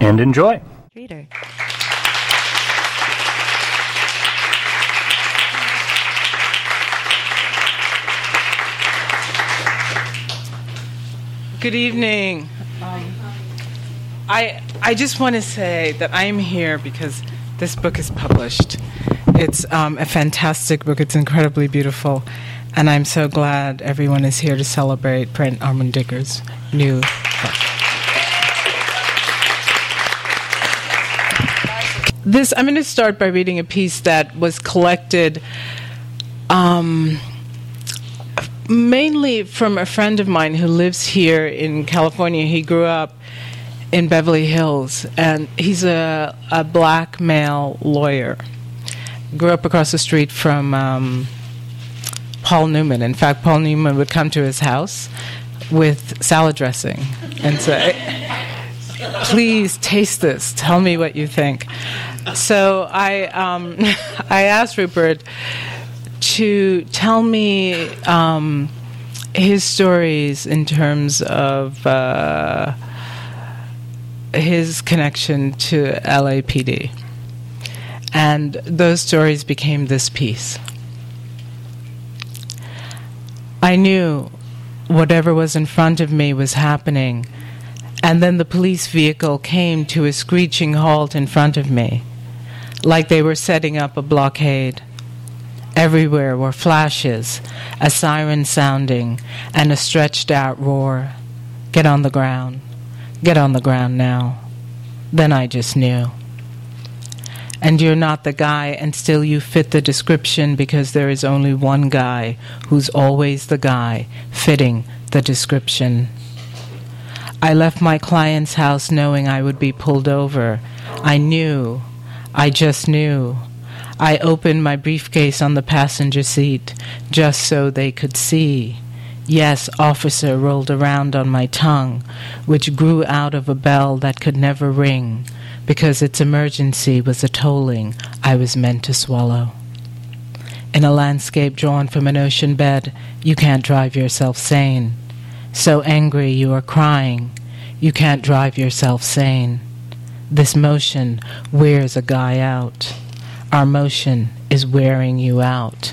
and enjoy. Reader. Good evening. Um, I I just want to say that I am here because this book is published. It's um, a fantastic book. It's incredibly beautiful, and I'm so glad everyone is here to celebrate Brent Armendinger's new book. This I'm going to start by reading a piece that was collected. Um, mainly from a friend of mine who lives here in California. He grew up in Beverly Hills, and he's a, a black male lawyer. Grew up across the street from um, Paul Newman. In fact, Paul Newman would come to his house with salad dressing and say, "Please taste this. Tell me what you think." So I um, I asked Rupert to tell me um, his stories in terms of uh, his connection to LAPD. And those stories became this piece. I knew whatever was in front of me was happening, and then the police vehicle came to a screeching halt in front of me, like they were setting up a blockade. Everywhere were flashes, a siren sounding, and a stretched out roar. Get on the ground. Get on the ground now. Then I just knew. And you're not the guy, and still you fit the description because there is only one guy who's always the guy fitting the description. I left my client's house knowing I would be pulled over. I knew. I just knew. I opened my briefcase on the passenger seat just so they could see. Yes, officer rolled around on my tongue, which grew out of a bell that could never ring, because its emergency was a tolling I was meant to swallow. In a landscape drawn from an ocean bed, you can't drive yourself sane. So angry you are crying, you can't drive yourself sane. This motion wears a guy out. Our motion is wearing you out.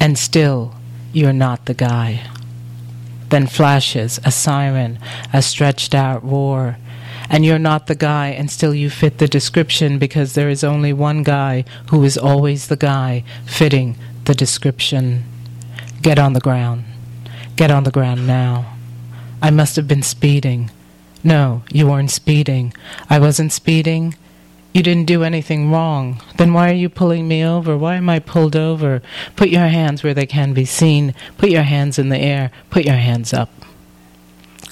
And still, you're not the guy. Then flashes a siren, a stretched out roar. And you're not the guy, and still you fit the description because there is only one guy who is always the guy fitting the description. Get on the ground. Get on the ground now. I must have been speeding. No, you weren't speeding. I wasn't speeding. You didn't do anything wrong. Then why are you pulling me over? Why am I pulled over? Put your hands where they can be seen. Put your hands in the air. Put your hands up.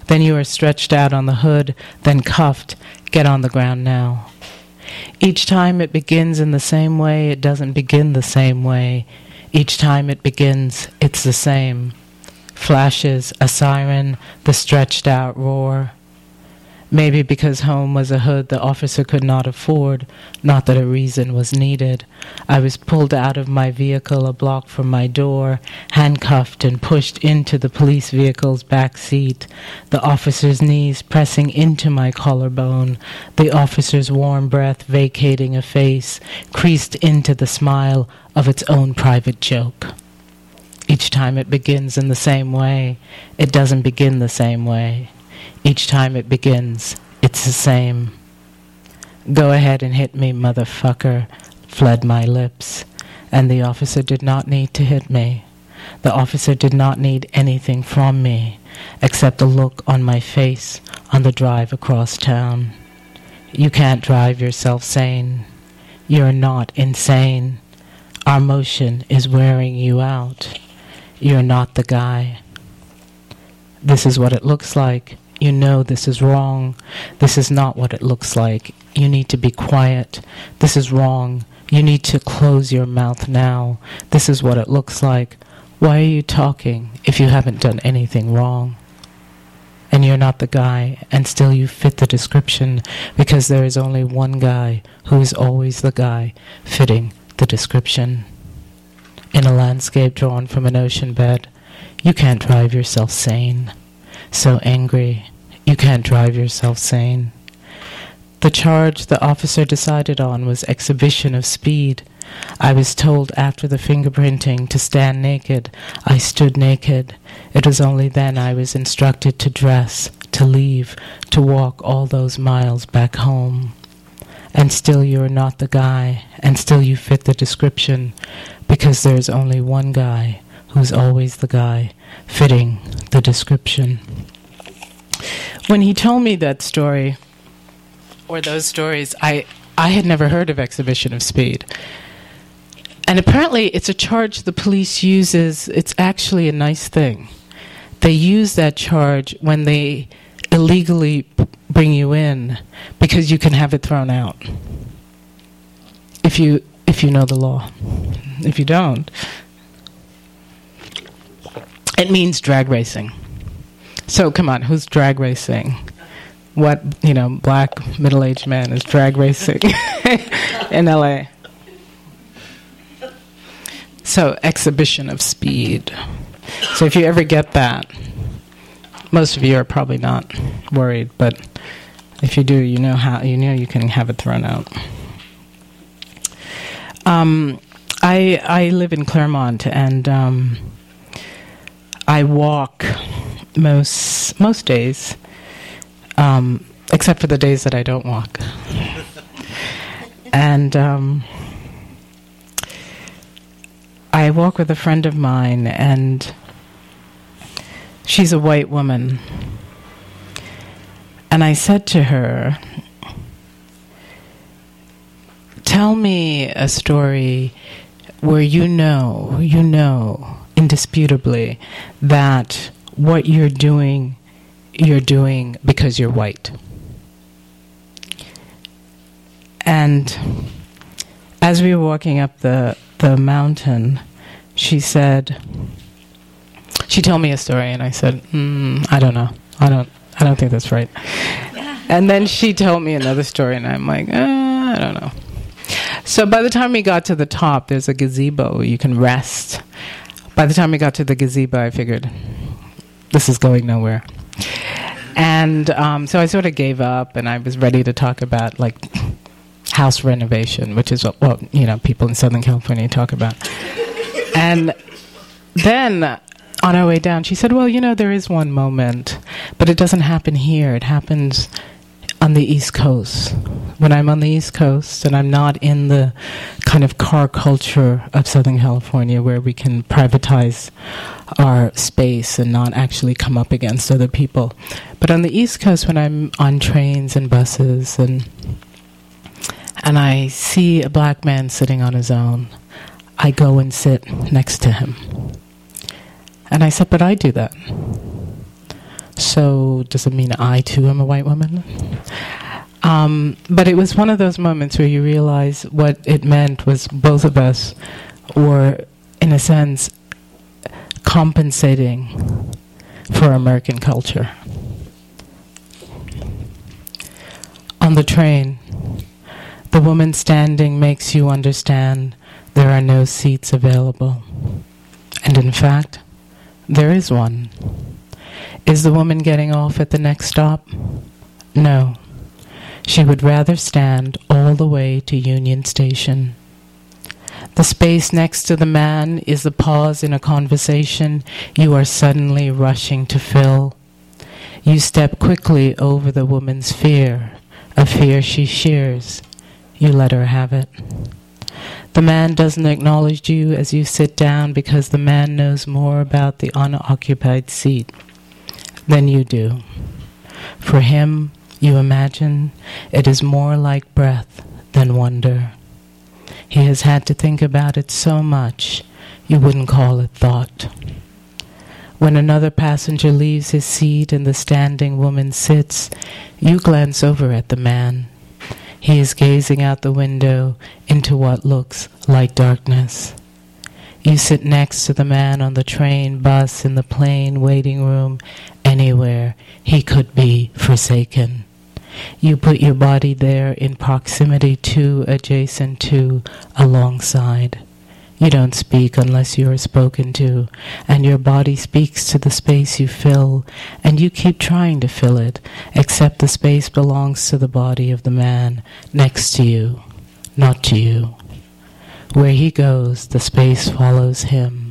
Then you are stretched out on the hood, then cuffed. Get on the ground now. Each time it begins in the same way, it doesn't begin the same way. Each time it begins, it's the same. Flashes, a siren, the stretched out roar. Maybe because home was a hood the officer could not afford, not that a reason was needed. I was pulled out of my vehicle a block from my door, handcuffed and pushed into the police vehicle's back seat, the officer's knees pressing into my collarbone, the officer's warm breath vacating a face, creased into the smile of its own private joke. Each time it begins in the same way, it doesn't begin the same way. Each time it begins, it's the same. Go ahead and hit me, motherfucker, fled my lips. And the officer did not need to hit me. The officer did not need anything from me except the look on my face on the drive across town. You can't drive yourself sane. You're not insane. Our motion is wearing you out. You're not the guy. This is what it looks like You know this is wrong. This is not what it looks like. You need to be quiet. This is wrong. You need to close your mouth now. This is what it looks like. Why are you talking if you haven't done anything wrong? And you're not the guy, and still you fit the description because there is only one guy who is always the guy fitting the description. In a landscape drawn from an ocean bed, you can't drive yourself sane. So angry, you can't drive yourself sane. The charge the officer decided on was exhibition of speed. I was told after the fingerprinting to stand naked. I stood naked. It was only then I was instructed to dress, to leave, to walk all those miles back home. And still you're not the guy, and still you fit the description, because there's only one guy who's always the guy fitting the description. When he told me that story, or those stories, I, I had never heard of Exhibition of Speed. And apparently, it's a charge the police uses. It's actually a nice thing. They use that charge when they illegally bring you in because you can have it thrown out if you if you know the law. If you don't, it means drag racing. So come on, who's drag racing? What you know, black middle-aged man is drag racing in LA. So exhibition of speed. So if you ever get that, most of you are probably not worried, but if you do, you know how you know you can have it thrown out. Um, I I live in Claremont, and um, I walk most most days, um, except for the days that I don't walk. and um, I walk with a friend of mine, and she's a white woman. And I said to her, Tell me a story where you know, you know indisputably that what you're doing, you're doing because you're white. And as we were walking up the, the mountain, she said, she told me a story, and I said, mm, I don't know. I don't, I don't think that's right. And then she told me another story, and I'm like, uh, I don't know. So by the time we got to the top, there's a gazebo. You can rest. By the time we got to the gazebo, I figured this is going nowhere. And um, so I sort of gave up, and I was ready to talk about like house renovation, which is what, what you know people in Southern California talk about. and then on our way down, she said, "Well, you know, there is one moment, but it doesn't happen here. It happens on the East Coast. When I'm on the East Coast and I'm not in the kind of car culture of Southern California where we can privatize our space and not actually come up against other people. But on the East Coast, when I'm on trains and buses and and I see a black man sitting on his own, I go and sit next to him. And I said, But I do that. So does it mean I too am a white woman? Um, but it was one of those moments where you realize what it meant was both of us were, in a sense, compensating for American culture. On the train, the woman standing makes you understand there are no seats available. And in fact, there is one. Is the woman getting off at the next stop? No. She would rather stand all the way to Union Station. The space next to the man is the pause in a conversation you are suddenly rushing to fill. You step quickly over the woman's fear, a fear she shares. You let her have it. The man doesn't acknowledge you as you sit down because the man knows more about the unoccupied seat than you do. For him, you imagine it is more like breath than wonder. He has had to think about it so much you wouldn't call it thought. When another passenger leaves his seat and the standing woman sits, you glance over at the man. He is gazing out the window into what looks like darkness. You sit next to the man on the train, bus, in the plane, waiting room, anywhere. He could be forsaken. You put your body there in proximity to, adjacent to, alongside. You don't speak unless you are spoken to, and your body speaks to the space you fill, and you keep trying to fill it, except the space belongs to the body of the man next to you, not to you. Where he goes, the space follows him.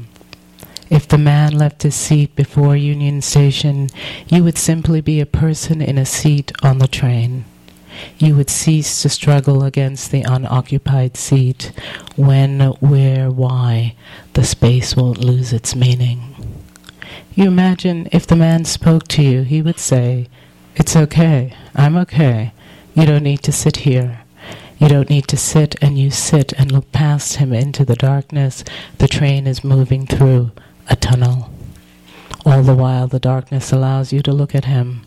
If the man left his seat before Union Station, you would simply be a person in a seat on the train you would cease to struggle against the unoccupied seat when, where, why the space won't lose its meaning. You imagine if the man spoke to you, he would say, It's okay, I'm okay. You don't need to sit here. You don't need to sit, and you sit and look past him into the darkness the train is moving through a tunnel. All the while, the darkness allows you to look at him.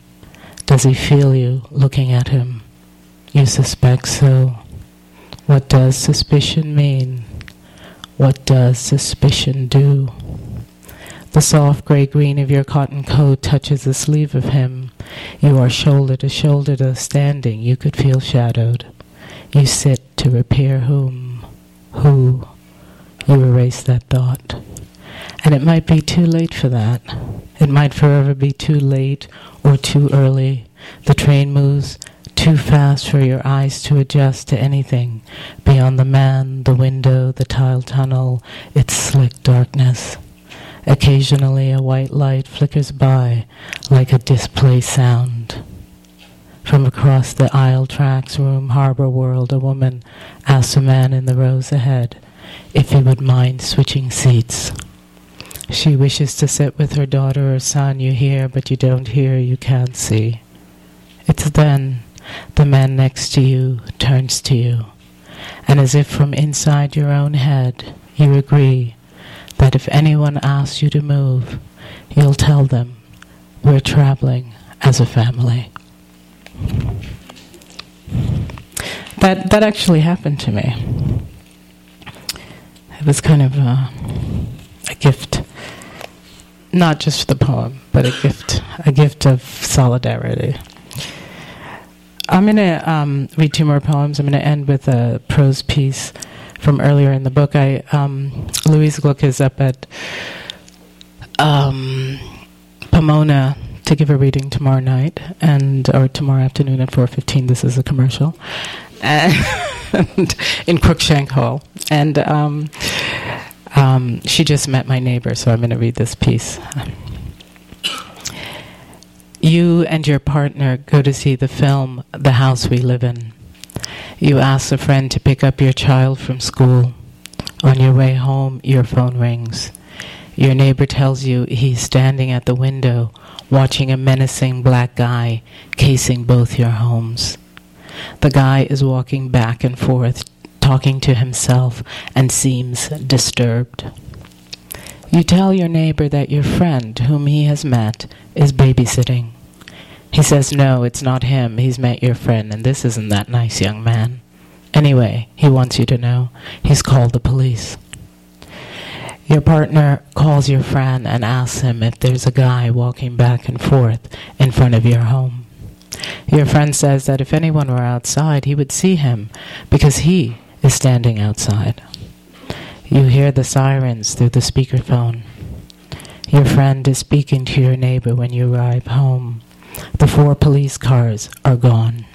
Does he feel you looking at him? You suspect so. What does suspicion mean? What does suspicion do? The soft gray green of your cotton coat touches the sleeve of him. You are shoulder to shoulder, though standing. You could feel shadowed. You sit to repair whom? Who? You erase that thought. And it might be too late for that. It might forever be too late or too early. The train moves too fast for your eyes to adjust to anything beyond the man, the window, the tile tunnel, its slick darkness. Occasionally a white light flickers by like a display sound. From across the aisle tracks room harbor world, a woman asks a man in the rows ahead if he would mind switching seats. She wishes to sit with her daughter or son, you hear, but you don't hear, you can't see. It's then the man next to you turns to you, and as if from inside your own head, you agree that if anyone asks you to move, you'll tell them, We're traveling as a family. That, that actually happened to me. It was kind of a, a gift, not just the poem, but a gift, a gift of solidarity. I'm going to um, read two more poems. I'm going to end with a prose piece from earlier in the book. I um, Louise Gluck is up at um, Pomona to give a reading tomorrow night and or tomorrow afternoon at 4:15. This is a commercial, and in Crookshank Hall, and um, she just met my neighbor, so I'm going to read this piece you and your partner go to see the film The House We Live In. You ask a friend to pick up your child from school. On your way home, your phone rings. Your neighbor tells you he's standing at the window watching a menacing black guy casing both your homes. The guy is walking back and forth, talking to himself, and seems disturbed. You tell your neighbor that your friend, whom he has met, is babysitting. He says, No, it's not him. He's met your friend, and this isn't that nice young man. Anyway, he wants you to know he's called the police. Your partner calls your friend and asks him if there's a guy walking back and forth in front of your home. Your friend says that if anyone were outside, he would see him because he is standing outside. You hear the sirens through the speakerphone. Your friend is speaking to your neighbor when you arrive home. The four police cars are gone.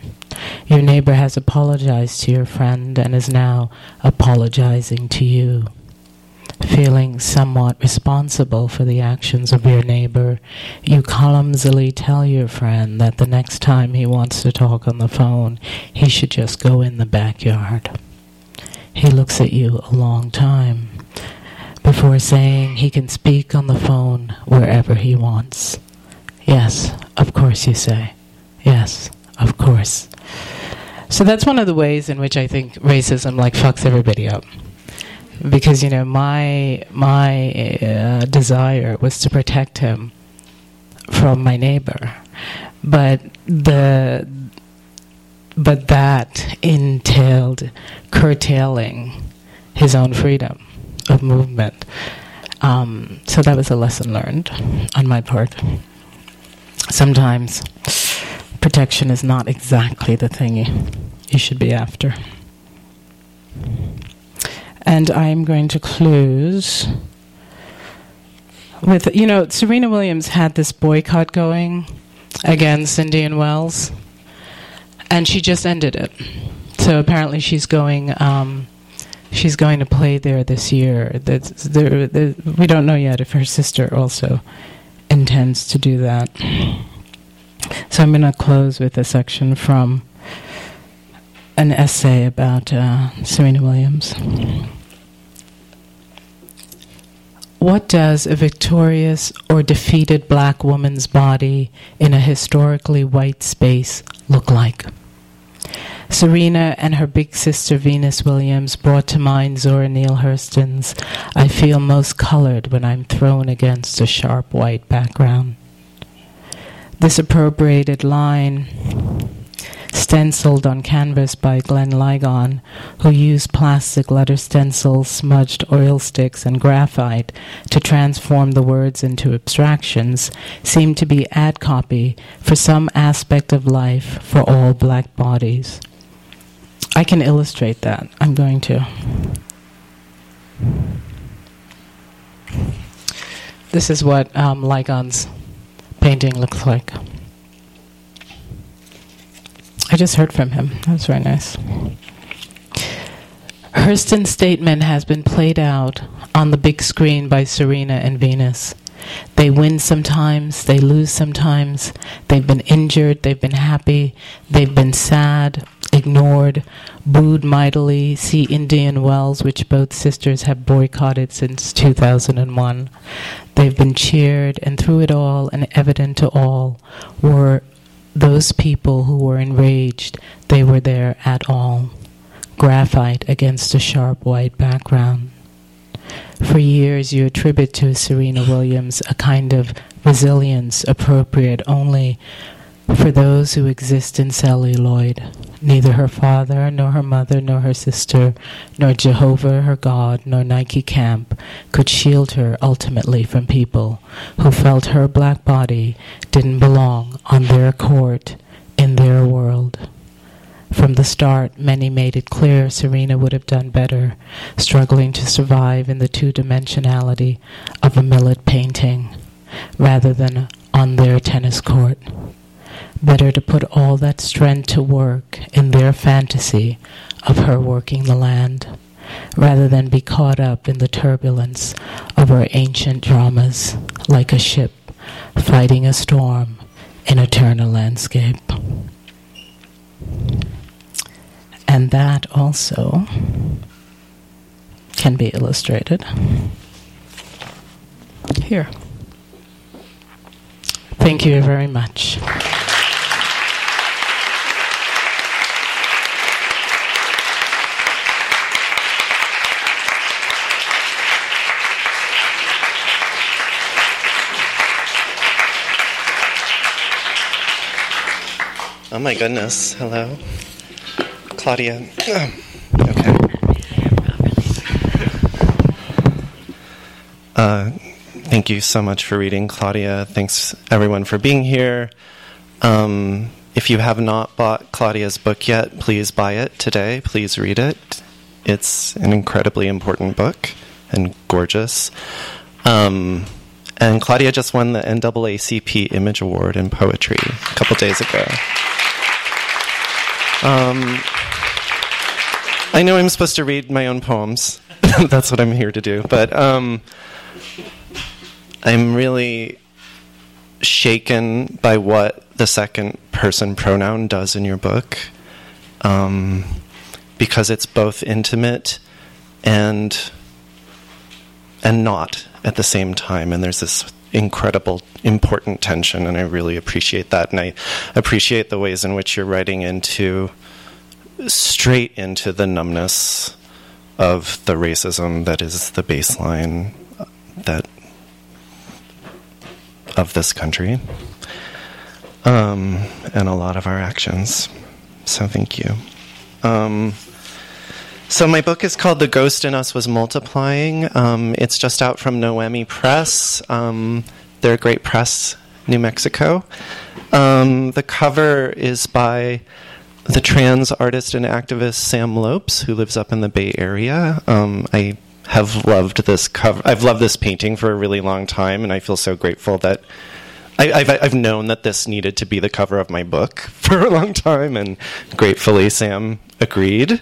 Your neighbor has apologized to your friend and is now apologizing to you. Feeling somewhat responsible for the actions of your neighbor, you clumsily tell your friend that the next time he wants to talk on the phone, he should just go in the backyard. He looks at you a long time before saying he can speak on the phone wherever he wants. Yes, of course, you say. Yes, of course. So that's one of the ways in which I think racism like fucks everybody up. because you know my my uh, desire was to protect him from my neighbor, but the but that entailed curtailing his own freedom of movement. Um, so that was a lesson learned on my part. Sometimes protection is not exactly the thing you, you should be after. And I'm going to close with, you know, Serena Williams had this boycott going against Indian Wells, and she just ended it. So apparently she's going. Um, she's going to play there this year. there, we don't know yet if her sister also intends to do that. So I'm going to close with a section from an essay about uh, Serena Williams. What does a victorious or defeated black woman's body in a historically white space look like? Serena and her big sister Venus Williams brought to mind Zora Neale Hurston's I feel most colored when I'm thrown against a sharp white background. This appropriated line stenciled on canvas by Glenn Ligon, who used plastic letter stencils, smudged oil sticks, and graphite to transform the words into abstractions, seemed to be ad copy for some aspect of life for all black bodies. I can illustrate that. I'm going to. This is what um, Ligon's painting looks like. I just heard from him. That was very nice. Hurston's statement has been played out on the big screen by Serena and Venus. They win sometimes, they lose sometimes, they've been injured, they've been happy, they've been sad, ignored, booed mightily. See Indian Wells, which both sisters have boycotted since 2001. They've been cheered, and through it all, and evident to all, were those people who were enraged, they were there at all. Graphite against a sharp white background. For years, you attribute to Serena Williams a kind of resilience appropriate only for those who exist in celluloid. Neither her father, nor her mother, nor her sister, nor Jehovah, her God, nor Nike Camp could shield her ultimately from people who felt her black body didn't belong on their court in their world. From the start, many made it clear Serena would have done better, struggling to survive in the two dimensionality of a Millet painting, rather than on their tennis court. Better to put all that strength to work in their fantasy of her working the land, rather than be caught up in the turbulence of her ancient dramas, like a ship fighting a storm in eternal landscape. And that also can be illustrated here. Thank you very much. Oh my goodness. Hello. Claudia. okay. Uh, thank you so much for reading, Claudia. Thanks everyone for being here. Um, if you have not bought Claudia's book yet, please buy it today. Please read it. It's an incredibly important book and gorgeous. Um, and Claudia just won the NAACP Image Award in Poetry a couple days ago. Um, I know I'm supposed to read my own poems. That's what I'm here to do. But um, I'm really shaken by what the second person pronoun does in your book um, because it's both intimate and and not at the same time and there's this incredible important tension and I really appreciate that and I appreciate the ways in which you're writing into straight into the numbness of the racism that is the baseline that of this country um, and a lot of our actions. So thank you. Um, so my book is called "The Ghost in Us Was Multiplying." Um, it's just out from Noemi Press. Um, they're a great press, New Mexico. Um, the cover is by the trans artist and activist Sam Lopes, who lives up in the Bay Area. Um, I have loved this cover. I've loved this painting for a really long time, and I feel so grateful that I, have I've known that this needed to be the cover of my book for a long time, and gratefully Sam agreed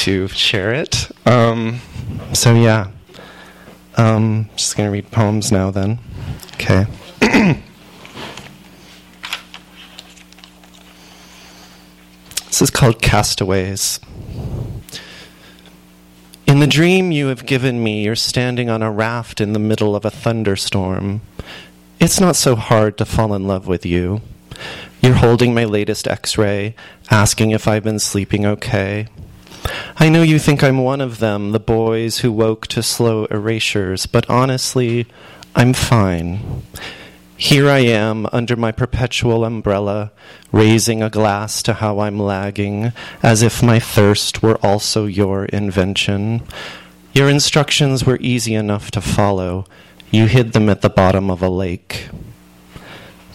to share it. Um, so yeah, um, just gonna read poems now. Then, okay. this is called Castaways. In the dream you have given me, you're standing on a raft in the middle of a thunderstorm. It's not so hard to fall in love with you. You're holding my latest x ray, asking if I've been sleeping okay. I know you think I'm one of them, the boys who woke to slow erasures, but honestly, I'm fine. Here I am under my perpetual umbrella, raising a glass to how I'm lagging, as if my thirst were also your invention. Your instructions were easy enough to follow. You hid them at the bottom of a lake.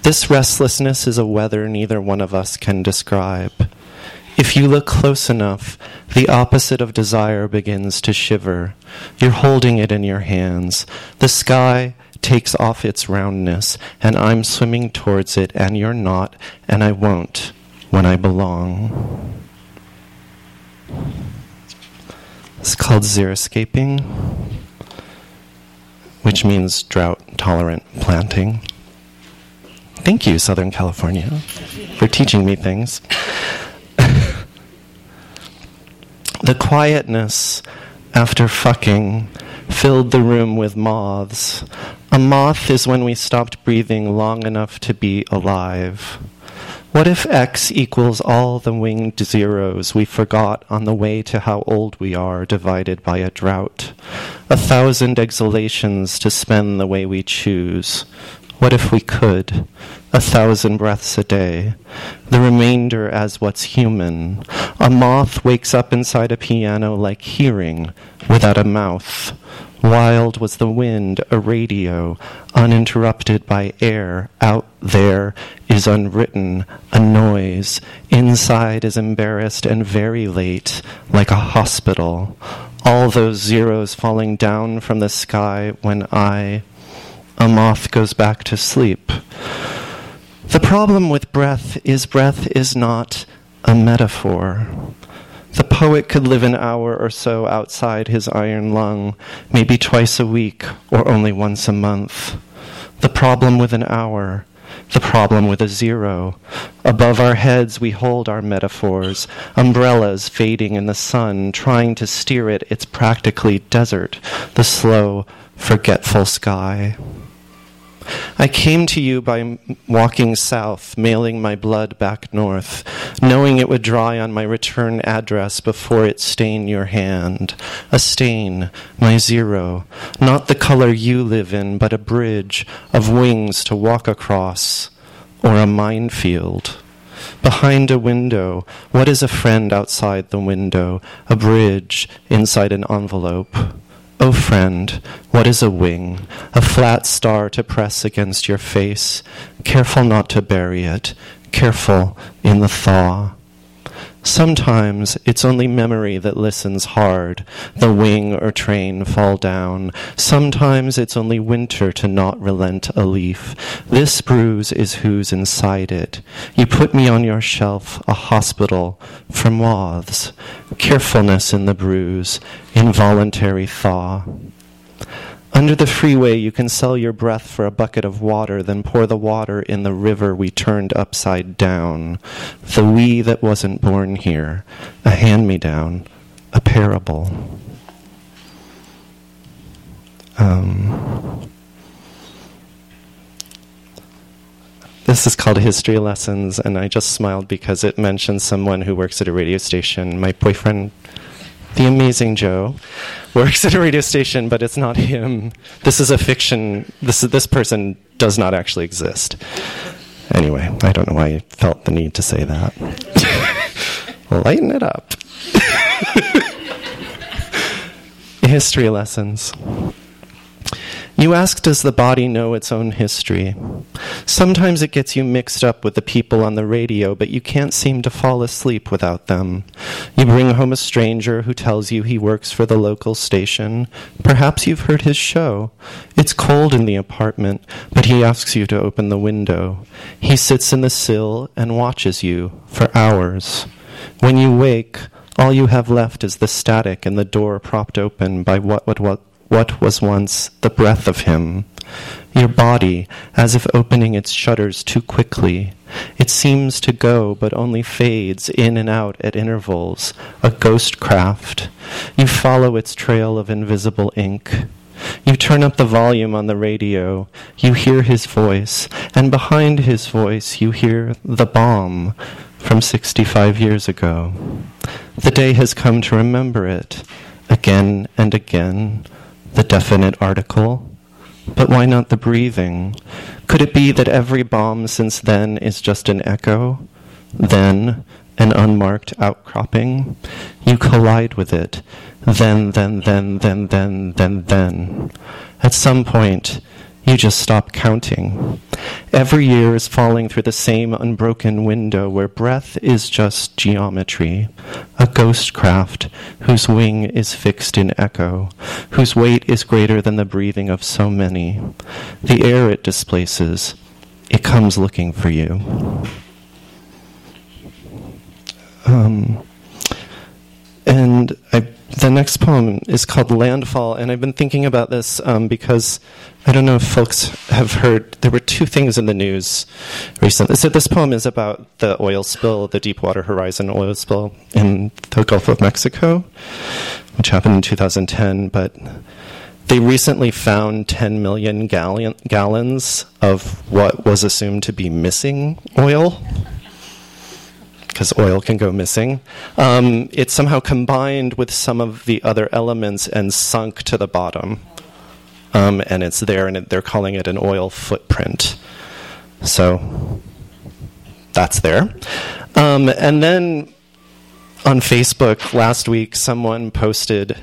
This restlessness is a weather neither one of us can describe. If you look close enough, the opposite of desire begins to shiver. You're holding it in your hands. The sky takes off its roundness, and I'm swimming towards it, and you're not, and I won't when I belong. It's called xeriscaping which means drought tolerant planting. Thank you, Southern California, for teaching me things. The quietness after fucking filled the room with moths. A moth is when we stopped breathing long enough to be alive. What if x equals all the winged zeros we forgot on the way to how old we are divided by a drought? A thousand exhalations to spend the way we choose. What if we could? A thousand breaths a day. The remainder as what's human. A moth wakes up inside a piano like hearing without a mouth. Wild was the wind, a radio, uninterrupted by air. Out there is unwritten, a noise. Inside is embarrassed and very late, like a hospital. All those zeros falling down from the sky when I, a moth, goes back to sleep. The problem with breath is breath is not a metaphor. The poet could live an hour or so outside his iron lung, maybe twice a week or only once a month. The problem with an hour, the problem with a zero. Above our heads, we hold our metaphors, umbrellas fading in the sun, trying to steer it. It's practically desert, the slow, forgetful sky. I came to you by walking south, mailing my blood back north, knowing it would dry on my return address before it stained your hand. A stain, my zero, not the color you live in, but a bridge of wings to walk across, or a minefield. Behind a window, what is a friend outside the window? A bridge inside an envelope. O oh friend, what is a wing? A flat star to press against your face. Careful not to bury it. Careful in the thaw. Sometimes it's only memory that listens hard, the wing or train fall down. Sometimes it's only winter to not relent a leaf. This bruise is who's inside it. You put me on your shelf, a hospital for moths. Carefulness in the bruise, involuntary thaw. Under the freeway, you can sell your breath for a bucket of water, then pour the water in the river we turned upside down. The we that wasn't born here, a hand me down, a parable. Um, this is called History Lessons, and I just smiled because it mentions someone who works at a radio station. My boyfriend the amazing Joe, works at a radio station, but it's not him. This is a fiction. This this person does not actually exist. Anyway, I don't know why I felt the need to say that. Lighten it up. History lessons. You ask, does the body know its own history? Sometimes it gets you mixed up with the people on the radio, but you can't seem to fall asleep without them. You bring home a stranger who tells you he works for the local station. Perhaps you've heard his show. It's cold in the apartment, but he asks you to open the window. He sits in the sill and watches you for hours. When you wake, all you have left is the static and the door propped open by what, what, what what was once the breath of him. Your body, as if opening its shutters too quickly. It seems to go, but only fades in and out at intervals, a ghost craft. You follow its trail of invisible ink. You turn up the volume on the radio, you hear his voice, and behind his voice you hear the bomb from 65 years ago. The day has come to remember it, again and again, the definite article. But why not the breathing? Could it be that every bomb since then is just an echo? Then, an unmarked outcropping? You collide with it. Then, then, then, then, then, then, then. At some point, you just stop counting. Every year is falling through the same unbroken window where breath is just geometry, a ghost craft whose wing is fixed in echo, whose weight is greater than the breathing of so many. The air it displaces, it comes looking for you. Um, and I the next poem is called Landfall, and I've been thinking about this um, because I don't know if folks have heard. There were two things in the news recently. So this poem is about the oil spill, the Deepwater Horizon oil spill in the Gulf of Mexico, which happened in 2010. But they recently found 10 million gallon, gallons of what was assumed to be missing oil because oil can go missing. Um, it's somehow combined with some of the other elements and sunk to the bottom. Um, and it's there, and it, they're calling it an oil footprint. So that's there. Um, and then on Facebook last week, someone posted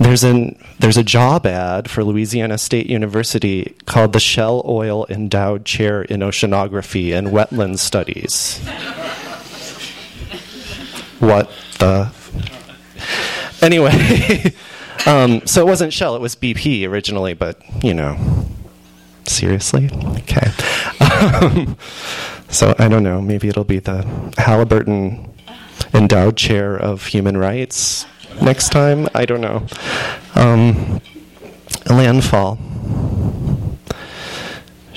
there's an there's a job ad for Louisiana State University called the Shell Oil Endowed Chair in Oceanography and Wetland Studies what the. Anyway, um, so it wasn't Shell, it was BP originally, but, you know, seriously? Okay. Um, so I don't know, maybe it'll be the Halliburton Endowed Chair of Human Rights next time. I don't know. Um, landfall.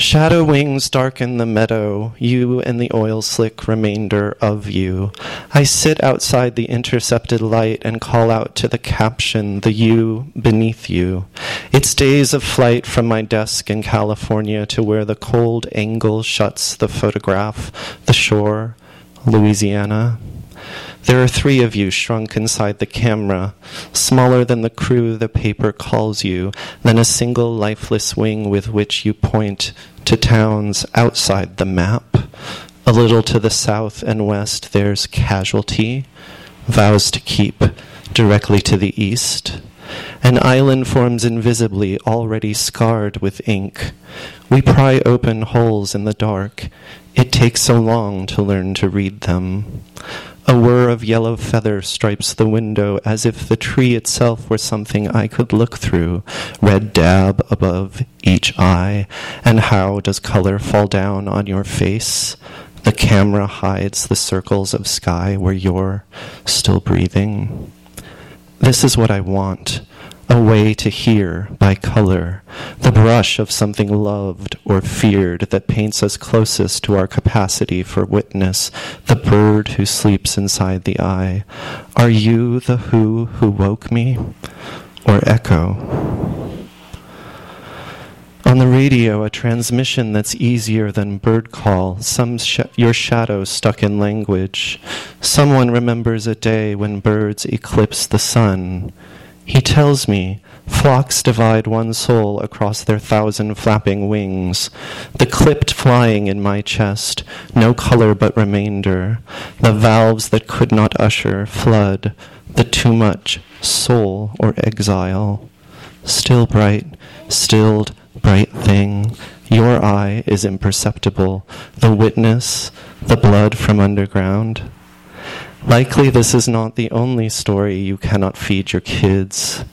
Shadow wings darken the meadow, you and the oil slick remainder of you. I sit outside the intercepted light and call out to the caption, the you beneath you. It's days of flight from my desk in California to where the cold angle shuts the photograph, the shore, Louisiana. There are three of you shrunk inside the camera, smaller than the crew the paper calls you, than a single lifeless wing with which you point to towns outside the map. A little to the south and west, there's Casualty, vows to keep directly to the east. An island forms invisibly, already scarred with ink. We pry open holes in the dark. It takes so long to learn to read them. A whir of yellow feather stripes the window as if the tree itself were something I could look through, red dab above each eye. And how does color fall down on your face? The camera hides the circles of sky where you're still breathing. This is what I want a way to hear by color, the brush of something loved or feared that paints us closest to our capacity for witness, the bird who sleeps inside the eye. Are you the who who woke me? Or echo? On the radio, a transmission that's easier than bird call, some sh- your shadow stuck in language. Someone remembers a day when birds eclipse the sun. He tells me flocks divide one soul across their thousand flapping wings. The clipped flying in my chest, no color but remainder. The valves that could not usher flood. The too much soul or exile. Still bright, stilled, bright thing. Your eye is imperceptible, the witness, the blood from underground. Likely, this is not the only story you cannot feed your kids.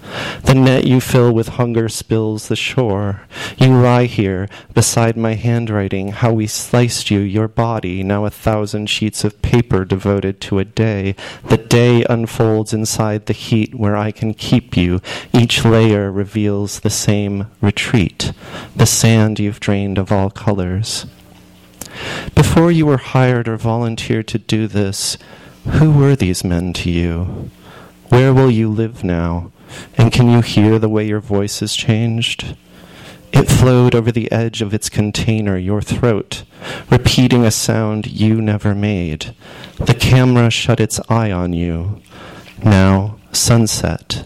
The net you fill with hunger spills the shore. You lie here beside my handwriting, how we sliced you, your body, now a thousand sheets of paper devoted to a day. The day unfolds inside the heat where I can keep you. Each layer reveals the same retreat, the sand you've drained of all colors. Before you were hired or volunteered to do this, who were these men to you? Where will you live now? And can you hear the way your voice has changed? It flowed over the edge of its container, your throat, repeating a sound you never made. The camera shut its eye on you. Now, sunset.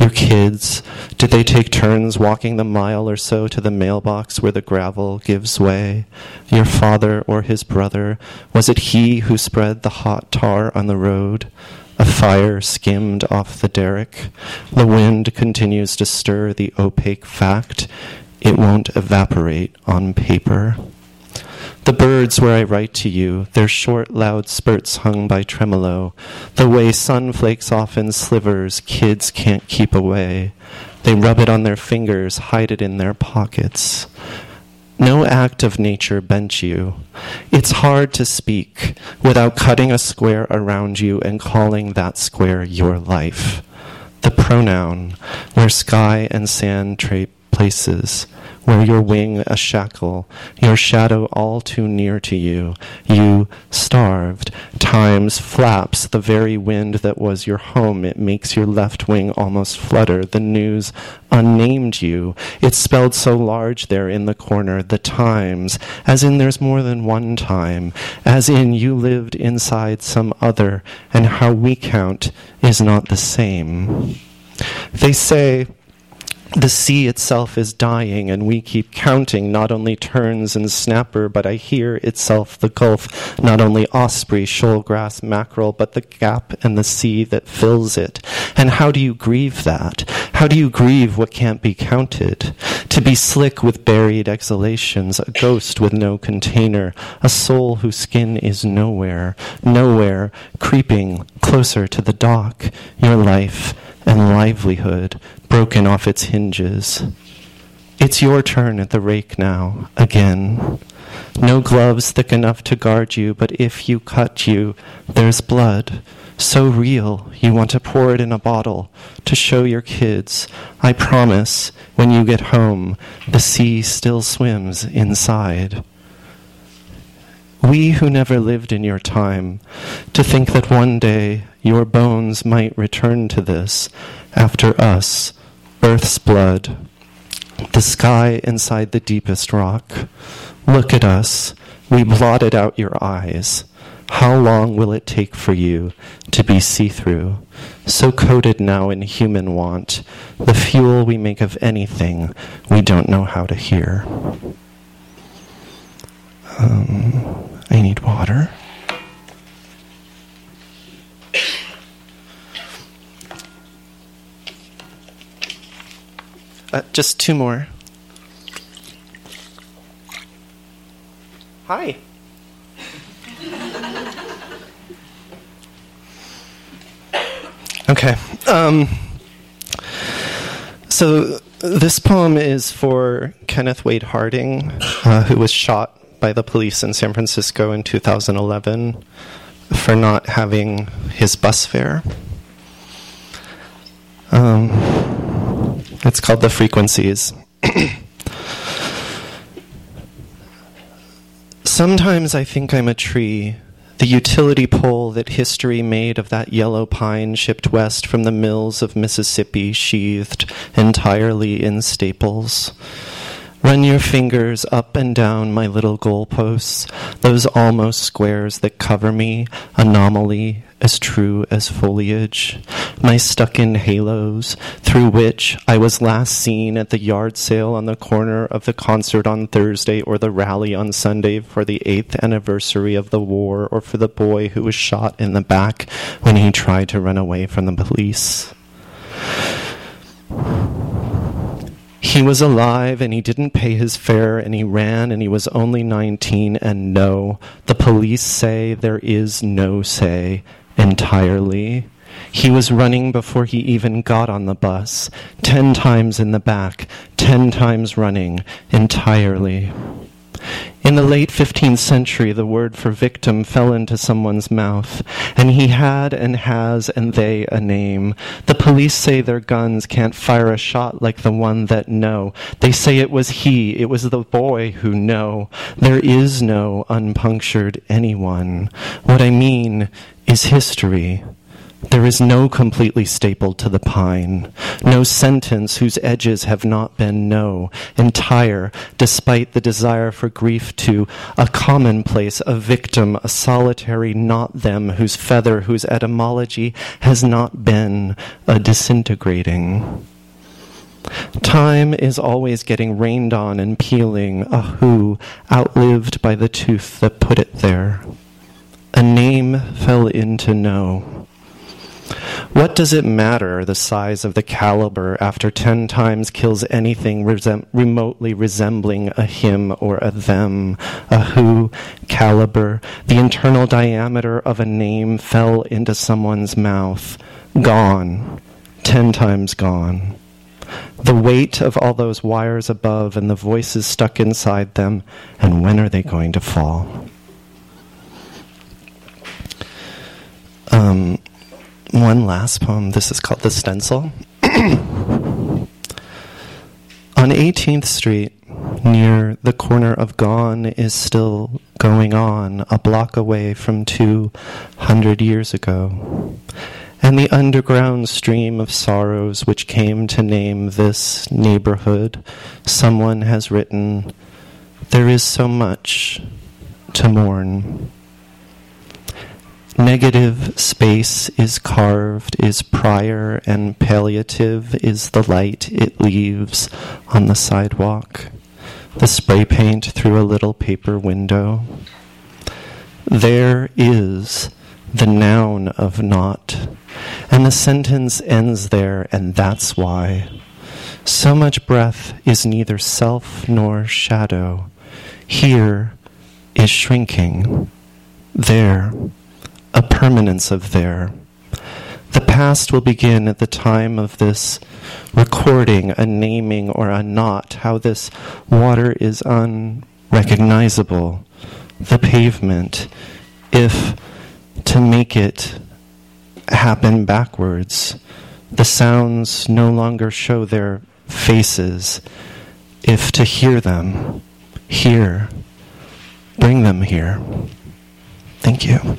Your kids, did they take turns walking the mile or so to the mailbox where the gravel gives way? Your father or his brother, was it he who spread the hot tar on the road? A fire skimmed off the derrick. The wind continues to stir the opaque fact. It won't evaporate on paper. The birds where I write to you, their short, loud spurts hung by tremolo, the way sun flakes off in slivers, kids can't keep away. They rub it on their fingers, hide it in their pockets. No act of nature bent you. It's hard to speak without cutting a square around you and calling that square your life. The pronoun, where sky and sand trade places, where your wing a shackle, your shadow all too near to you, you starved. Times flaps the very wind that was your home. It makes your left wing almost flutter. The news unnamed you. It's spelled so large there in the corner, the times, as in there's more than one time, as in you lived inside some other, and how we count is not the same. They say, the sea itself is dying, and we keep counting not only terns and snapper, but I hear itself the gulf, not only osprey, shoal grass, mackerel, but the gap and the sea that fills it. And how do you grieve that? How do you grieve what can't be counted? To be slick with buried exhalations, a ghost with no container, a soul whose skin is nowhere, nowhere, creeping closer to the dock, your life and livelihood broken off its hinges. It's your turn at the rake now, again. No gloves thick enough to guard you, but if you cut you, there's blood. So real, you want to pour it in a bottle to show your kids. I promise, when you get home, the sea still swims inside. We who never lived in your time, to think that one day your bones might return to this after us, earth's blood, the sky inside the deepest rock. Look at us. We blotted out your eyes. How long will it take for you to be see through? So coated now in human want, the fuel we make of anything we don't know how to hear. Um, I need water. Uh, just two more. Hi. okay. Um, so this poem is for Kenneth Wade Harding, uh, who was shot by the police in San Francisco in 2011 for not having his bus fare. Um, it's called The Frequencies. Sometimes I think I'm a tree, the utility pole that history made of that yellow pine shipped west from the mills of Mississippi, sheathed entirely in staples. Run your fingers up and down my little goalposts, those almost squares that cover me, anomaly as true as foliage, my stuck in halos, through which I was last seen at the yard sale on the corner of the concert on Thursday or the rally on Sunday for the eighth anniversary of the war or for the boy who was shot in the back when he tried to run away from the police. He was alive and he didn't pay his fare and he ran and he was only 19 and no, the police say there is no say entirely. He was running before he even got on the bus, ten times in the back, ten times running entirely. In the late 15th century, the word for victim fell into someone's mouth, and he had and has and they a name. The police say their guns can't fire a shot like the one that no. They say it was he, it was the boy who no. There is no unpunctured anyone. What I mean is history. There is no completely stapled to the pine, no sentence whose edges have not been no, entire, despite the desire for grief to a commonplace, a victim, a solitary not them, whose feather, whose etymology has not been a disintegrating. Time is always getting rained on and peeling, a who outlived by the tooth that put it there. A name fell into no. What does it matter the size of the caliber after ten times kills anything remotely resembling a him or a them, a who caliber? The internal diameter of a name fell into someone's mouth. Gone. Ten times gone. The weight of all those wires above and the voices stuck inside them, and when are they going to fall? Um, one last poem. This is called The Stencil. On 18th Street, near the corner of Gone, is still going on, a block away from 200 years ago. And the underground stream of sorrows which came to name this neighborhood, someone has written, There is so much to mourn. Negative space is carved, is prior, and palliative is the light it leaves on the sidewalk, the spray paint through a little paper window. There is the noun of not, and the sentence ends there, and that's why. So much breath is neither self nor shadow. Here is shrinking. There a permanence of there. The past will begin at the time of this recording, a naming or a not, how this water is unrecognizable, the pavement, if to make it happen backwards, the sounds no longer show their faces, if to hear them, here, bring them here. Thank you.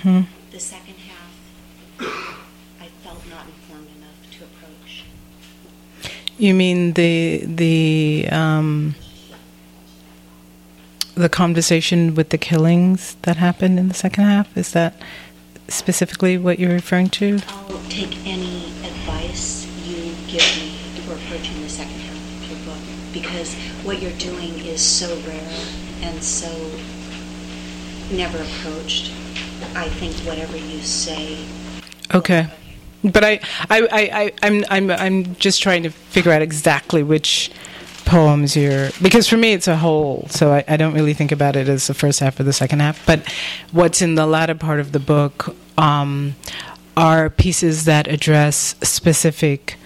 Mm-hmm. The second half, I felt not informed enough to approach. You mean the the um, the conversation with the killings that happened in the second half? Is that specifically what you're referring to? I'll take any advice you give me for approaching the second half of your book because what you're doing is so rare and so never approached. I think whatever you say Okay. But I, I, I, I, I'm, I'm, I'm just trying to figure out exactly which poems you're because for me it's a whole so I, I don't really think about it as the first half or the second half but what's in the latter part of the book um, are pieces that address specific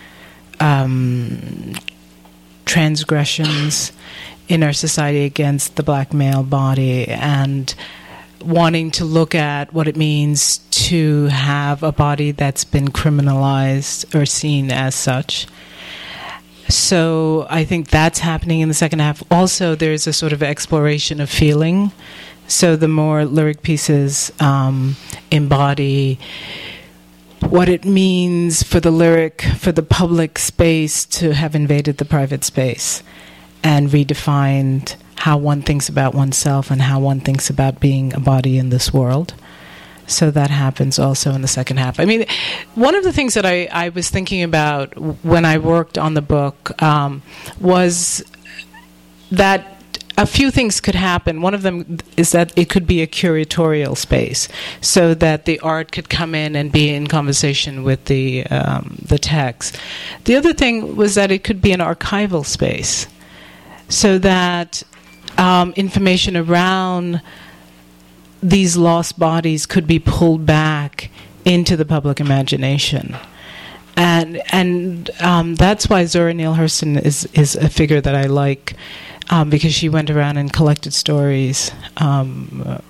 um, transgressions in our society against the black male body and wanting to look at what it means to have a body that's been criminalized or seen as such. So I think that's happening in the second half. Also, there's a sort of exploration of feeling. So the more lyric pieces um, embody what it means for the lyric, for the public space to have invaded the private space and redefined how one thinks about oneself and how one thinks about being a body in this world. So that happens also in the second half. I mean, one of the things that I, I was thinking about when I worked on the book um, was that a few things could happen. One of them is that it could be a curatorial space, so that the art could come in and be in conversation with the um, the text. The other thing was that it could be an archival space, so that um, information around these lost bodies could be pulled back into the public imagination. And and um, that's why Zora Neale Hurston is is a figure that I like um, because she went around and collected stories um,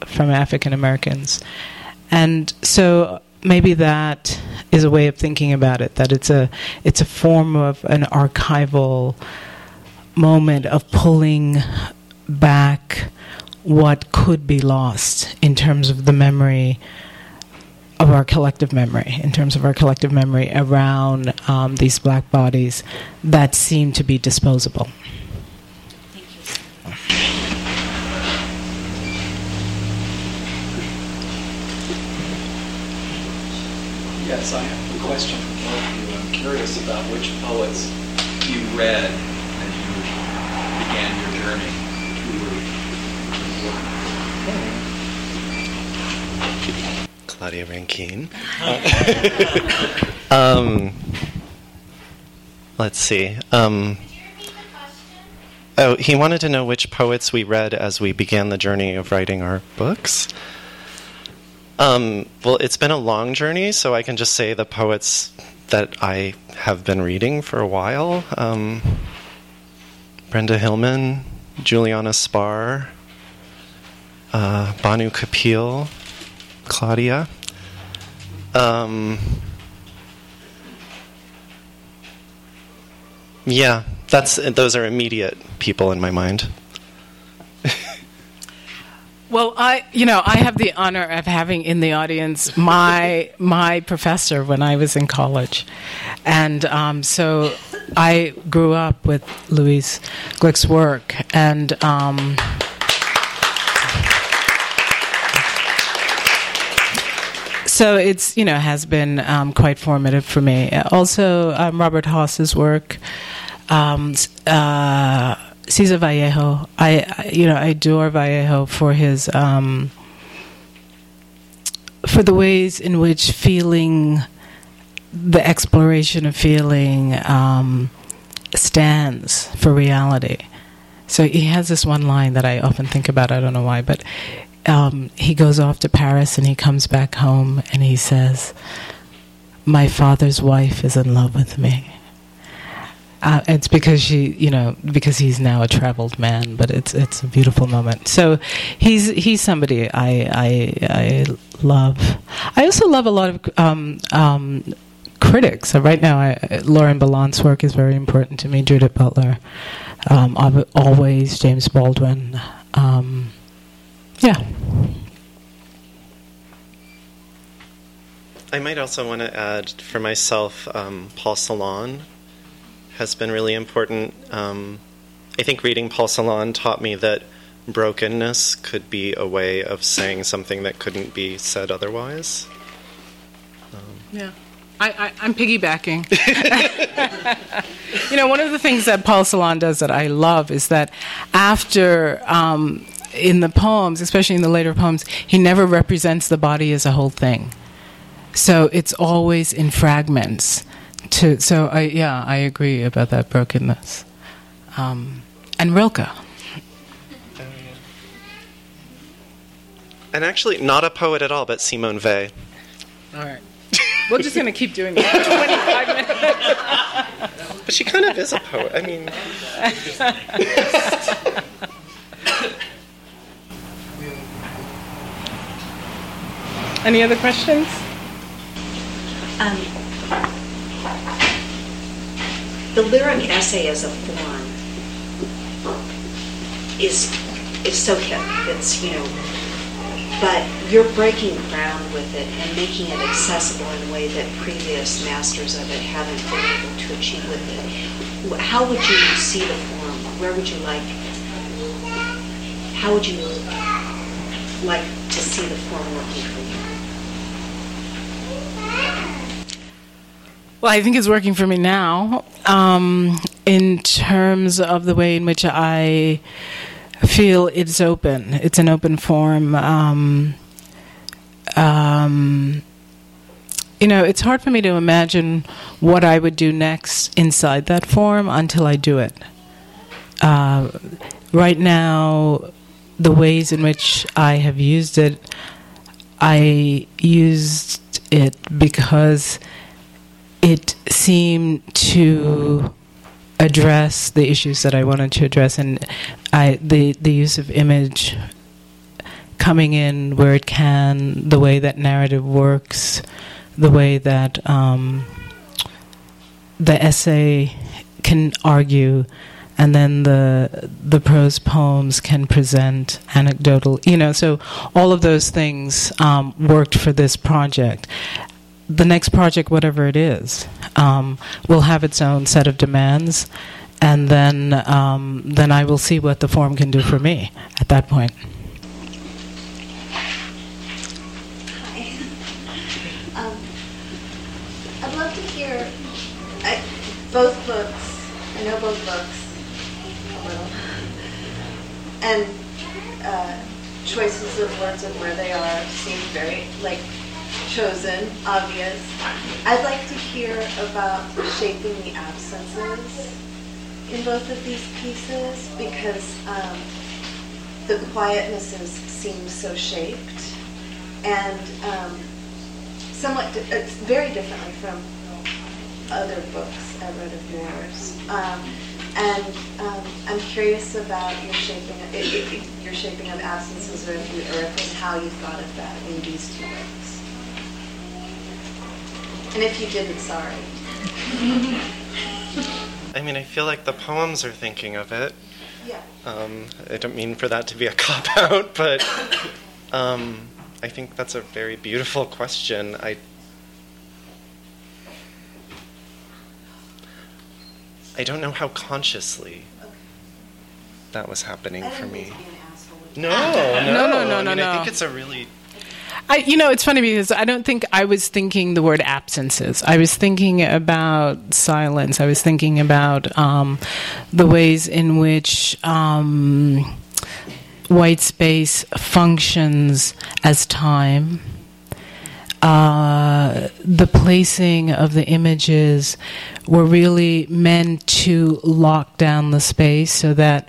from African Americans, and so maybe that is a way of thinking about it. That it's a it's a form of an archival moment of pulling back what could be lost in terms of the memory of our collective memory, in terms of our collective memory around um, these black bodies that seem to be disposable. Yes, I have a question for both of you. I'm curious about which poets you read began your journey. Who were Claudia Rankine. um, let's see. Um, oh, he wanted to know which poets we read as we began the journey of writing our books. Um, well, it's been a long journey, so I can just say the poets that I have been reading for a while um, Brenda Hillman, Juliana Spahr, uh, Bhanu Kapil, Claudia. Um, yeah, that's those are immediate people in my mind. Well, I, you know, I have the honor of having in the audience my my professor when I was in college, and um, so I grew up with Louise Glück's work, and um, so it's you know has been um, quite formative for me. Also, um, Robert Haas's work. Um, uh, Cesar Vallejo. I, I, you know, I adore Vallejo for his um, for the ways in which feeling, the exploration of feeling, um, stands for reality. So he has this one line that I often think about. I don't know why, but um, he goes off to Paris and he comes back home and he says, "My father's wife is in love with me." Uh, it's because she, you know, because he's now a traveled man, but it's it's a beautiful moment. So he's he's somebody I I, I love. I also love a lot of um, um, critics. So right now, I, Lauren Berlant's work is very important to me. Judith Butler, um, always James Baldwin. Um, yeah. I might also want to add for myself, um, Paul Celan has been really important. Um, I think reading Paul Celan taught me that brokenness could be a way of saying something that couldn't be said otherwise. Yeah. I, I, am piggybacking. you know, one of the things that Paul Celan does that I love is that after, um, in the poems, especially in the later poems, he never represents the body as a whole thing. So it's always in fragments. To so I yeah I agree about that brokenness. Um, and Rilke. And actually, not a poet at all, but Simone Weil. All right. We're just going to keep doing that. 25 minutes. but she kind of is a poet. I mean. Any other questions? Um, the lyric essay as a form is is so hip. It's you know, but you're breaking ground with it and making it accessible in a way that previous masters of it haven't been able to achieve with it. How would you see the form? Where would you like? How would you like to see the form working for you? Well, I think it's working for me now. Um, in terms of the way in which I feel it's open, it's an open form. Um, um, you know, it's hard for me to imagine what I would do next inside that form until I do it. Uh, right now, the ways in which I have used it, I used it because it seemed to address the issues that I wanted to address, and I the the use of image coming in where it can, the way that narrative works, the way that um, the essay can argue, and then the the prose poems can present anecdotal. You know, so all of those things um, worked for this project, the next project, whatever it is, um, will have its own set of demands, and then um, then I will see what the form can do for me at that point. Hi. Um, I'd love to hear I, both books. I know both books a little, and uh, choices of words and where they are seem very like chosen, obvious. I'd like to hear about shaping the absences in both of these pieces because um, the quietnesses seem so shaped and um, somewhat, it's very differently from other books I read of yours. Um, and um, I'm curious about your shaping, it, it, your shaping of absences, or or how you thought of that in these two ways. And if you didn't, sorry. I mean, I feel like the poems are thinking of it. Yeah. Um, I don't mean for that to be a cop out, but um, I think that's a very beautiful question. I I don't know how consciously that was happening I for me. be an asshole. No, no, No, no, no, I mean, no, I think it's a really I, you know, it's funny because I don't think I was thinking the word absences. I was thinking about silence. I was thinking about um, the ways in which um, white space functions as time. Uh, the placing of the images were really meant to lock down the space so that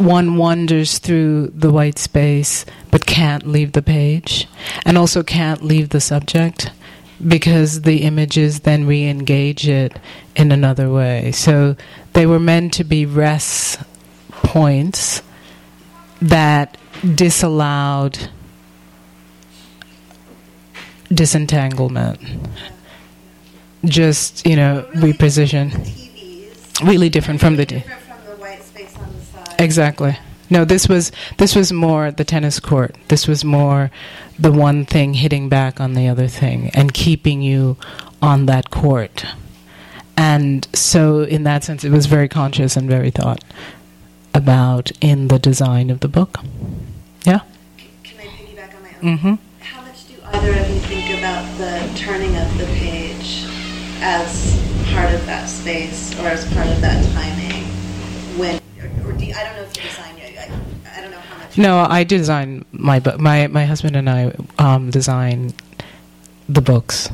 one wanders through the white space but can't leave the page and also can't leave the subject because the images then re engage it in another way. So they were meant to be rest points that disallowed disentanglement. Just, you know, reposition. Really Different from the white space on the side. Exactly. No, this was this was more the tennis court. This was more the one thing hitting back on the other thing and keeping you on that court. And so, in that sense, it was very conscious and very thought about in the design of the book. Yeah. Can I piggyback on my own? Mm-hmm. How much do either of you think about the turning of the page as part of that space or as part of that timing? When, or, or do you, I don't know if you design it. I, I don't know how much. No, I do design my book. My my husband and I um, design the books,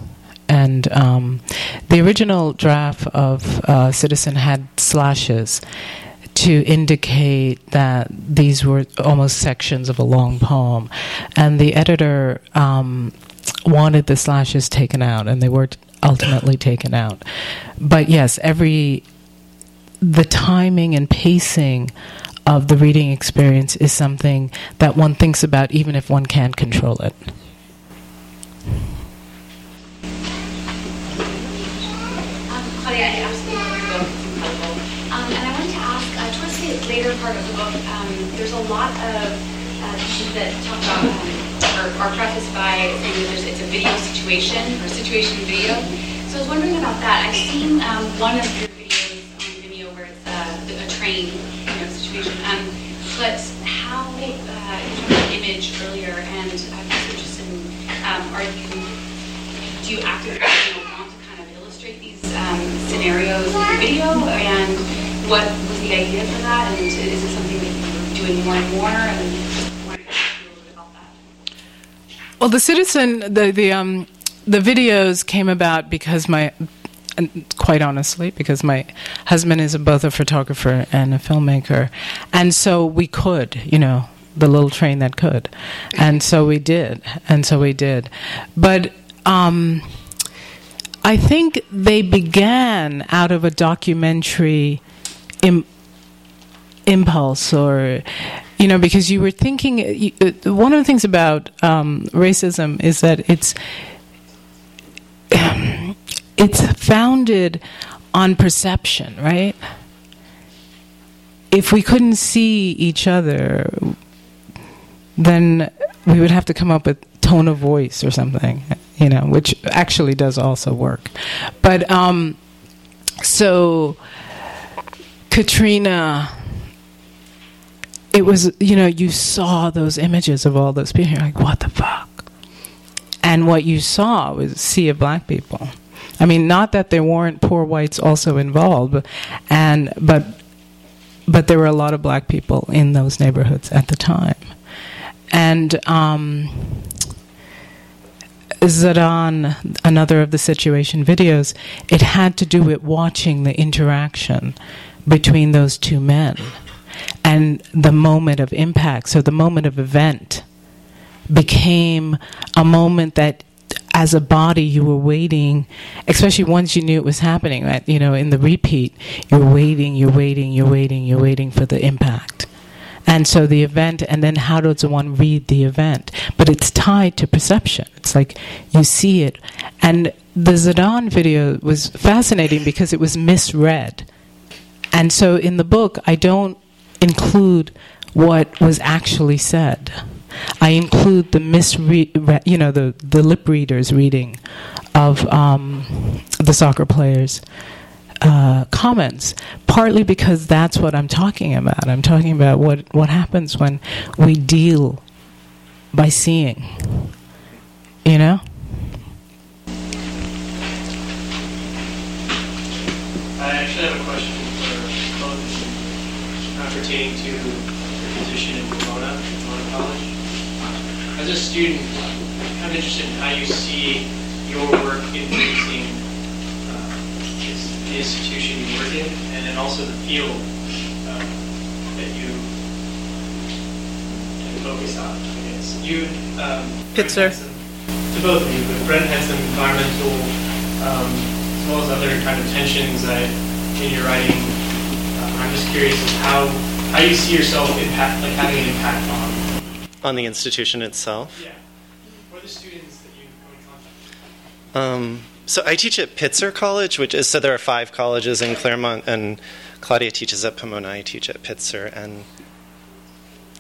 and um, the original draft of uh, Citizen had slashes to indicate that these were almost sections of a long poem, and the editor um, wanted the slashes taken out, and they were ultimately taken out. But yes, every the timing and pacing of the reading experience is something that one thinks about even if one can't control it. Um, and I wanted to ask, uh, towards the later part of the book, um, there's a lot of uh, that talk about, um, or prefaced by saying that it's a video situation, or situation video. So I was wondering about that. I've seen um, one of your videos on Vimeo where it's uh, a train you know, situation. Um, but how, uh, you talked about image earlier, and I'm just interested in, um, are you do want to kind of illustrate these um, scenarios in video? And what was the idea for that? And is it something that you're doing more and more? And. Well, the citizen, the the um, the videos came about because my, quite honestly, because my husband is both a photographer and a filmmaker, and so we could, you know, the little train that could, and so we did, and so we did, but. Um, I think they began out of a documentary Im- impulse or you know because you were thinking you, uh, one of the things about um, racism is that it's it's founded on perception right? If we couldn't see each other then we would have to come up with tone of voice or something you know which actually does also work but um so Katrina, it was, you know, you saw those images of all those people. You're like, what the fuck? And what you saw was a sea of black people. I mean, not that there weren't poor whites also involved, and but but there were a lot of black people in those neighborhoods at the time, and um, Zidane, another of the situation videos, it had to do with watching the interaction between those two men and the moment of impact. So the moment of event became a moment that as a body you were waiting especially once you knew it was happening right you know in the repeat you're waiting you're waiting you're waiting you're waiting for the impact and so the event and then how does one read the event? But it's tied to perception. It's like you see it. And the Zidane video was fascinating because it was misread. And so in the book I don't include what was actually said. I include the misread, you know, the, the lip readers reading of um, the soccer players' uh, comments, partly because that's what I'm talking about. I'm talking about what, what happens when we deal by seeing, you know? I actually have a question for both pertaining to your position in Pomona, Pomona College. As a student, I'm interested in how you see your work influencing the institution you work in, and then also the field uh, that you can focus on. I guess you. Um, Pitzer. some- To both of you, but Brent had some environmental, um, as well as other kind of tensions that in your writing. Uh, I'm just curious how how you see yourself impact, like having an impact on. on the institution itself. Yeah. Or the students that you come in contact with. Um, so I teach at Pitzer College, which is so there are five colleges in Claremont, and Claudia teaches at Pomona. I teach at Pitzer, and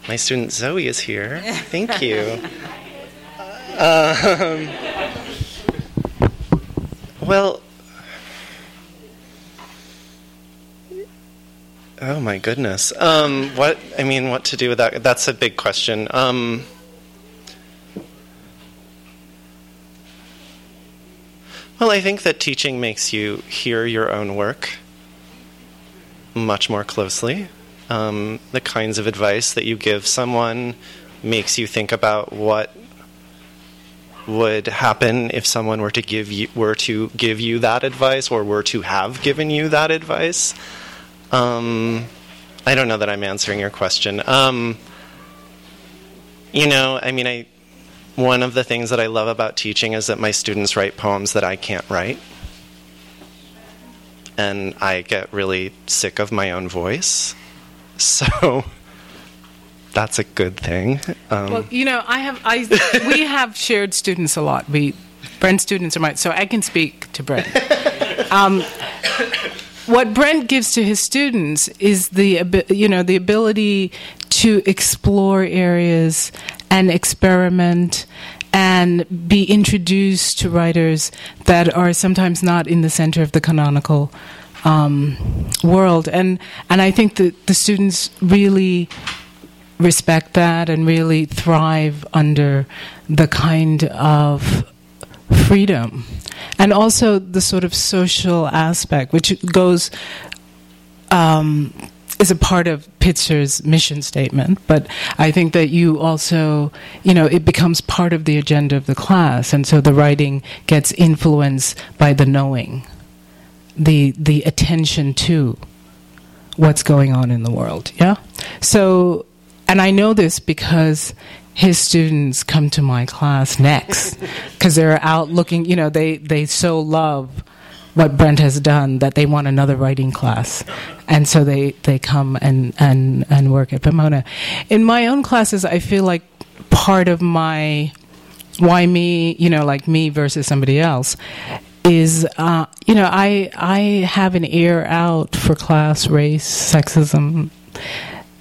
my student Zoe is here. Thank you. Um, well, oh my goodness. Um, what I mean, what to do with that? That's a big question. Um, well, I think that teaching makes you hear your own work much more closely. Um, the kinds of advice that you give someone makes you think about what would happen if someone were to give you were to give you that advice or were to have given you that advice. Um, I don't know that I'm answering your question. Um, you know, I mean, I one of the things that I love about teaching is that my students write poems that I can't write and I get really sick of my own voice. So that's a good thing. Um, well, you know, I have I we have shared students a lot. We Brent students are my so I can speak to Brent. Um, what Brent gives to his students is the you know the ability to explore areas and experiment and be introduced to writers that are sometimes not in the center of the canonical um, world. And and I think that the students really respect that and really thrive under the kind of freedom and also the sort of social aspect which goes um, is a part of Pitzer's mission statement, but I think that you also, you know, it becomes part of the agenda of the class, and so the writing gets influenced by the knowing, the the attention to what's going on in the world. Yeah, so, and I know this because his students come to my class next because they're out looking. You know, they they so love what Brent has done that they want another writing class, and so they they come and and and work at Pomona. In my own classes, I feel like part of my why me, you know, like me versus somebody else is uh, you know I I have an ear out for class, race, sexism,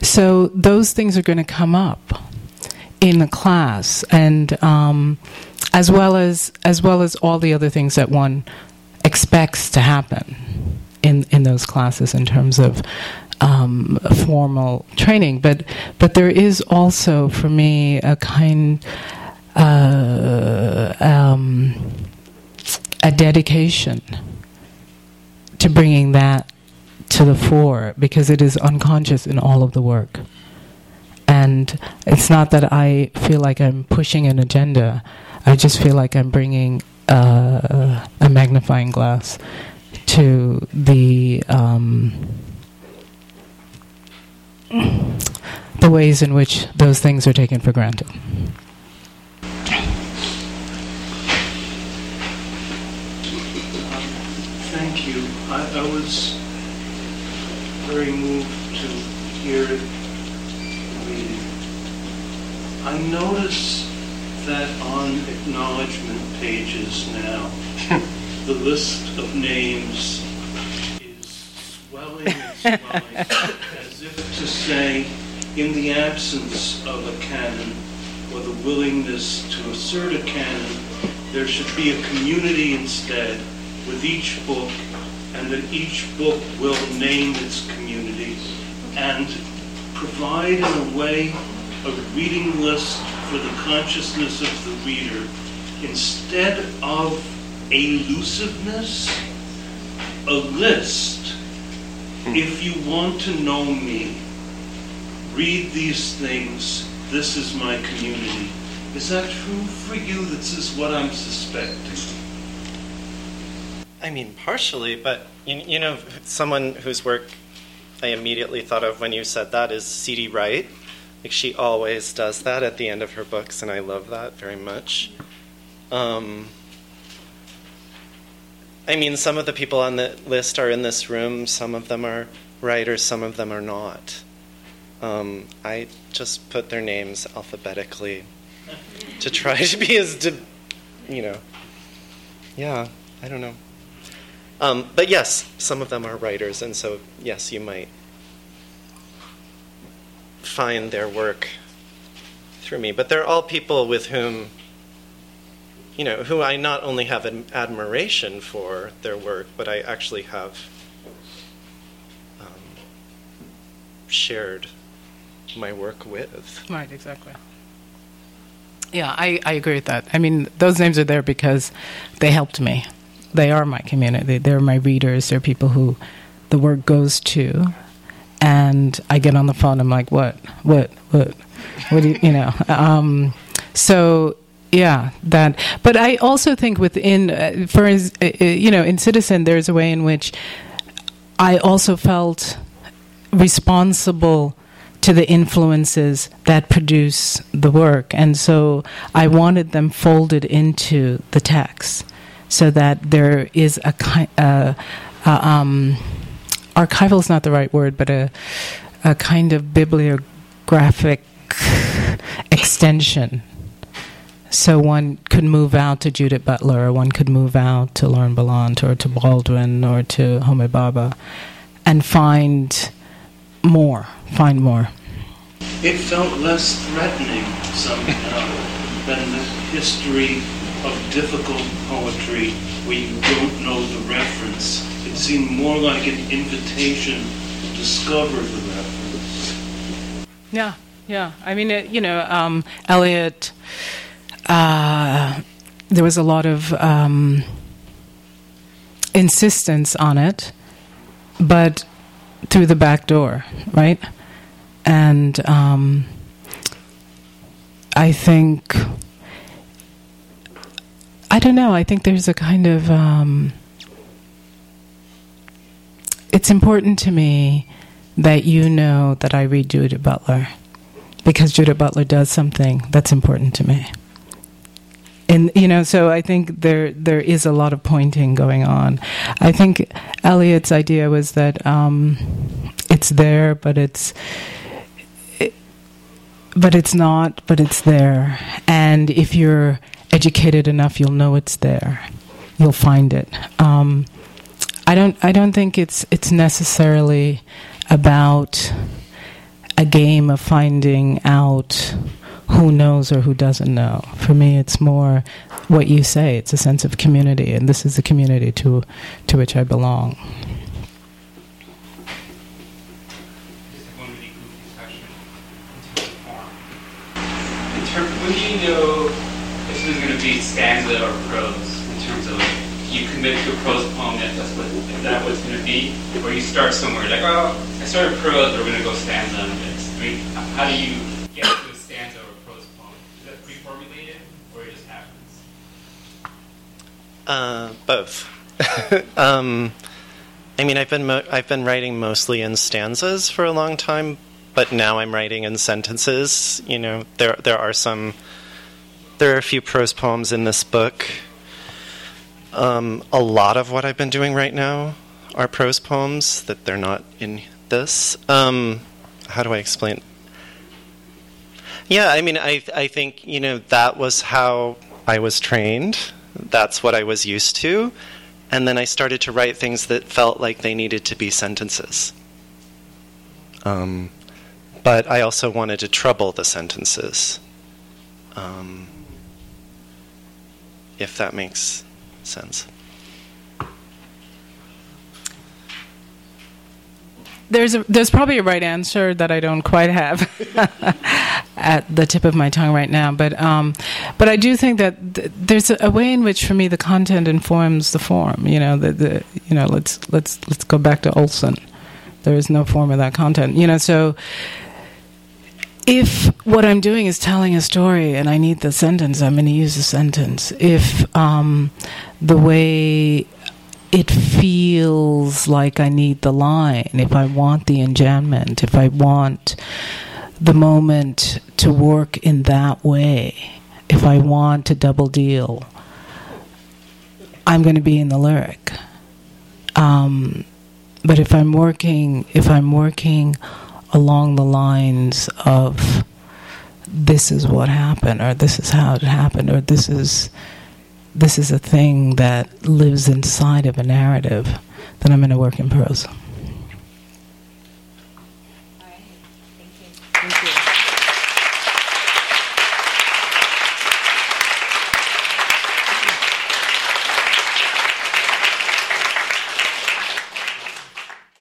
so those things are going to come up in the class, and um, as well as as well as all the other things that one expects to happen in in those classes in terms of um, formal training. But but there is also for me a kind uh, um, a dedication to bringing that to the fore because it is unconscious in all of the work. And it's not that I feel like I'm pushing an agenda. I just feel like I'm bringing uh, a magnifying glass to the um, the ways in which those things are taken for granted. Thank you. I, I was very moved to hear it. I notice that on acknowledgement pages now, the list of names is swelling as if to say, in the absence of a canon or the willingness to assert a canon, there should be a community instead with each book and that each book will name its community and provide in a way a reading list for the consciousness of the reader instead of elusiveness, a list. Hmm. If you want to know me, read these things. This is my community. Is that true for you? This is what I'm suspecting. I mean, partially, but you, you know, someone whose work I immediately thought of when you said that is C.D. Wright. Like she always does that at the end of her books, and I love that very much. Um, I mean, some of the people on the list are in this room. Some of them are writers. Some of them are not. Um, I just put their names alphabetically to try to be as, di- you know, yeah. I don't know. Um, but yes, some of them are writers, and so yes, you might find their work through me. But they're all people with whom, you know, who I not only have an admiration for their work, but I actually have um, shared my work with. Right, exactly. Yeah, I, I agree with that. I mean, those names are there because they helped me. They are my community. They're my readers. They're people who the work goes to. And I get on the phone. I'm like, what, what, what, what do you, you know? Um, so yeah, that. But I also think within, uh, for uh, uh, you know, in Citizen, there's a way in which I also felt responsible to the influences that produce the work. And so I wanted them folded into the text so that there is a kind uh, uh, um, archival is not the right word, but a, a kind of bibliographic extension. So one could move out to Judith Butler, or one could move out to Lauren Berlant, or to Baldwin, or to Homi Bhabha, and find more, find more. It felt less threatening somehow than the history of difficult poetry where you don't know the reference. It seemed more like an invitation to discover the reference. Yeah, yeah. I mean, it, you know, um, Eliot, uh, there was a lot of um, insistence on it, but through the back door, right? And um, I think, I don't know, I think there's a kind of, um, it's important to me that you know that I read Judith Butler because Judith Butler does something that's important to me. And you know, so I think there there is a lot of pointing going on. I think Eliot's idea was that um, it's there, but it's it, but it's not, but it's there. And if you're educated enough, you'll know it's there. You'll find it. Um, I don't. I don't think it's it's necessarily about a game of finding out who knows or who doesn't know. For me, it's more what you say. It's a sense of community, and this is the community to to which I belong. Stanza or prose in terms of you commit to a prose poem that that's what is that what's going to be, or you start somewhere like oh I started prose, but we're going to go stanza. I mean, how do you get to a stanza or a prose poem? Is that pre-formulated, or it just happens? Uh, both. um, I mean, I've been mo- I've been writing mostly in stanzas for a long time, but now I'm writing in sentences. You know, there there are some there are a few prose poems in this book. Um, a lot of what I've been doing right now are prose poems that they're not in this. Um, how do I explain? Yeah, I mean, I I think you know that was how I was trained. That's what I was used to, and then I started to write things that felt like they needed to be sentences. Um, but I also wanted to trouble the sentences. Um, if that makes sense. There's a, there's probably a right answer that I don't quite have at the tip of my tongue right now, but um, but I do think that th- there's a, a, way in which, for me, the content informs the form. You know, the, the you know let's let's let's go back to Olson. There is no form without content. You know, so if what I'm doing is telling a story and I need the sentence, I'm going to use the sentence. If um, the way it feels like I need the line, if I want the enjambment, if I want the moment to work in that way, if I want to double deal, I'm going to be in the lyric. Um, but if I'm working, if I'm working along the lines of this is what happened, or this is how it happened, or this is this is a thing that lives inside of a narrative, then I'm going to work in prose. All right. Thank you. Thank you.